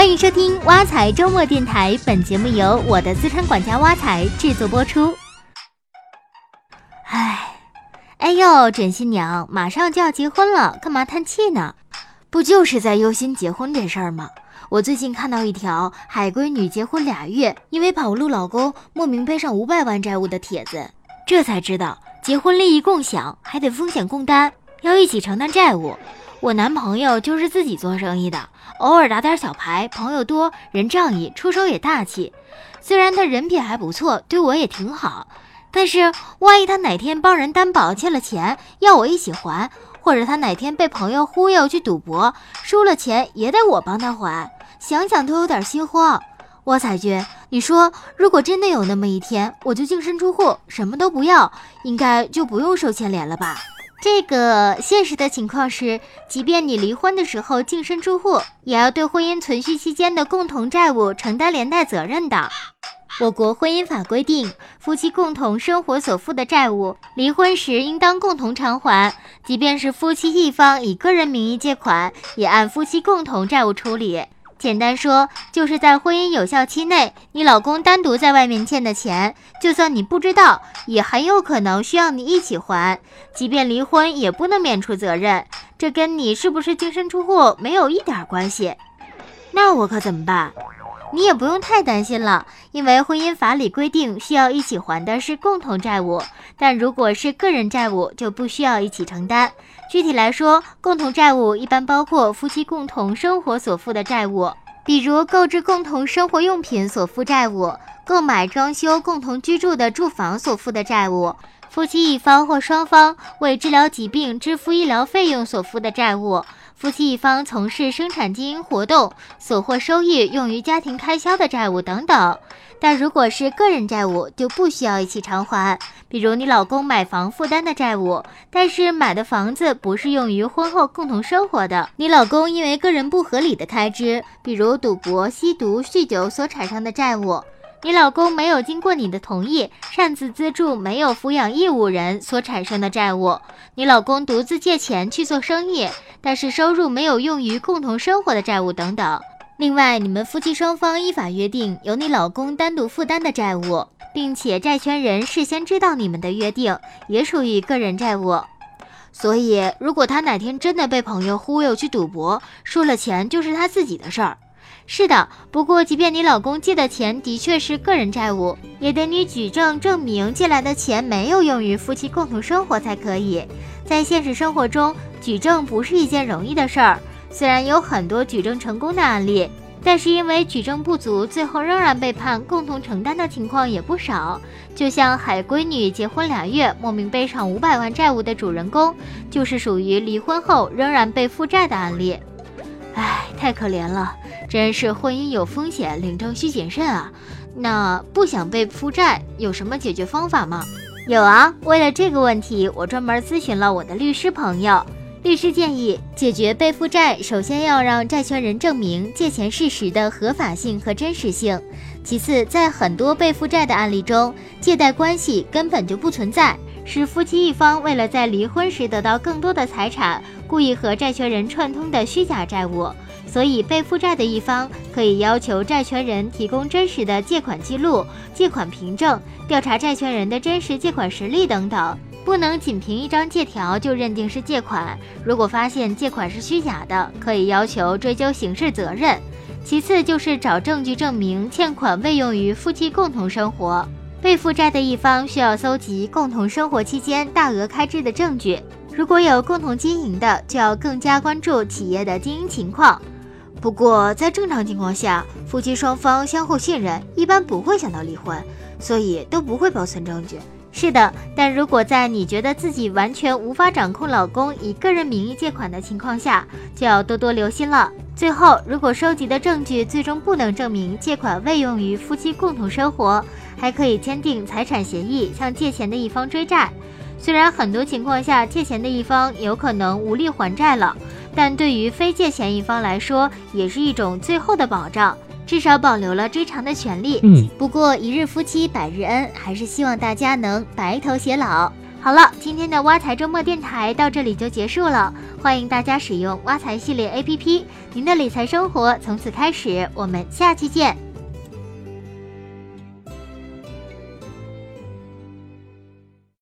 欢迎收听挖财周末电台，本节目由我的资产管家挖财制作播出。唉，哎呦，准新娘马上就要结婚了，干嘛叹气呢？不就是在忧心结婚这事儿吗？我最近看到一条海归女结婚俩月，因为跑路老公莫名背上五百万债务的帖子，这才知道结婚利益共享还得风险共担，要一起承担债务。我男朋友就是自己做生意的，偶尔打点小牌，朋友多，人仗义，出手也大气。虽然他人品还不错，对我也挺好，但是万一他哪天帮人担保欠了钱，要我一起还，或者他哪天被朋友忽悠去赌博，输了钱也得我帮他还。想想都有点心慌，我彩君，你说如果真的有那么一天，我就净身出户，什么都不要，应该就不用受牵连了吧？这个现实的情况是，即便你离婚的时候净身出户，也要对婚姻存续期间的共同债务承担连带责任的。我国婚姻法规定，夫妻共同生活所负的债务，离婚时应当共同偿还，即便是夫妻一方以个人名义借款，也按夫妻共同债务处理。简单说，就是在婚姻有效期内，你老公单独在外面欠的钱，就算你不知道，也很有可能需要你一起还。即便离婚，也不能免除责任。这跟你是不是净身出户没有一点关系。那我可怎么办？你也不用太担心了，因为婚姻法里规定，需要一起还的是共同债务，但如果是个人债务，就不需要一起承担。具体来说，共同债务一般包括夫妻共同生活所负的债务，比如购置共同生活用品所负债务，购买装修共同居住的住房所负的债务，夫妻一方或双方为治疗疾病支付医疗费用所负的债务，夫妻一方从事生产经营活动所获收益用于家庭开销的债务等等。但如果是个人债务，就不需要一起偿还。比如你老公买房负担的债务，但是买的房子不是用于婚后共同生活的，你老公因为个人不合理的开支，比如赌博、吸毒、酗酒所产生的债务，你老公没有经过你的同意擅自资助没有抚养义务人所产生的债务，你老公独自借钱去做生意，但是收入没有用于共同生活的债务等等。另外，你们夫妻双方依法约定由你老公单独负担的债务，并且债权人事先知道你们的约定，也属于个人债务。所以，如果他哪天真的被朋友忽悠去赌博，输了钱就是他自己的事儿。是的，不过即便你老公借的钱的确是个人债务，也得你举证证明借来的钱没有用于夫妻共同生活才可以。在现实生活中，举证不是一件容易的事儿。虽然有很多举证成功的案例，但是因为举证不足，最后仍然被判共同承担的情况也不少。就像海归女结婚俩月，莫名背上五百万债务的主人公，就是属于离婚后仍然被负债的案例。唉，太可怜了，真是婚姻有风险，领证需谨慎啊。那不想被负债，有什么解决方法吗？有啊，为了这个问题，我专门咨询了我的律师朋友。律师建议，解决被负债，首先要让债权人证明借钱事实的合法性和真实性。其次，在很多被负债的案例中，借贷关系根本就不存在，是夫妻一方为了在离婚时得到更多的财产，故意和债权人串通的虚假债务。所以，被负债的一方可以要求债权人提供真实的借款记录、借款凭证，调查债权人的真实借款实力等等。不能仅凭一张借条就认定是借款，如果发现借款是虚假的，可以要求追究刑事责任。其次就是找证据证明欠款未用于夫妻共同生活，被负债的一方需要搜集共同生活期间大额开支的证据。如果有共同经营的，就要更加关注企业的经营情况。不过在正常情况下，夫妻双方相互信任，一般不会想到离婚，所以都不会保存证据。是的，但如果在你觉得自己完全无法掌控老公以个人名义借款的情况下，就要多多留心了。最后，如果收集的证据最终不能证明借款未用于夫妻共同生活，还可以签订财产协议，向借钱的一方追债。虽然很多情况下借钱的一方有可能无力还债了，但对于非借钱一方来说，也是一种最后的保障。至少保留了追偿的权利。嗯，不过一日夫妻百日恩，还是希望大家能白头偕老。好了，今天的挖财周末电台到这里就结束了。欢迎大家使用挖财系列 APP，您的理财生活从此开始。我们下期见。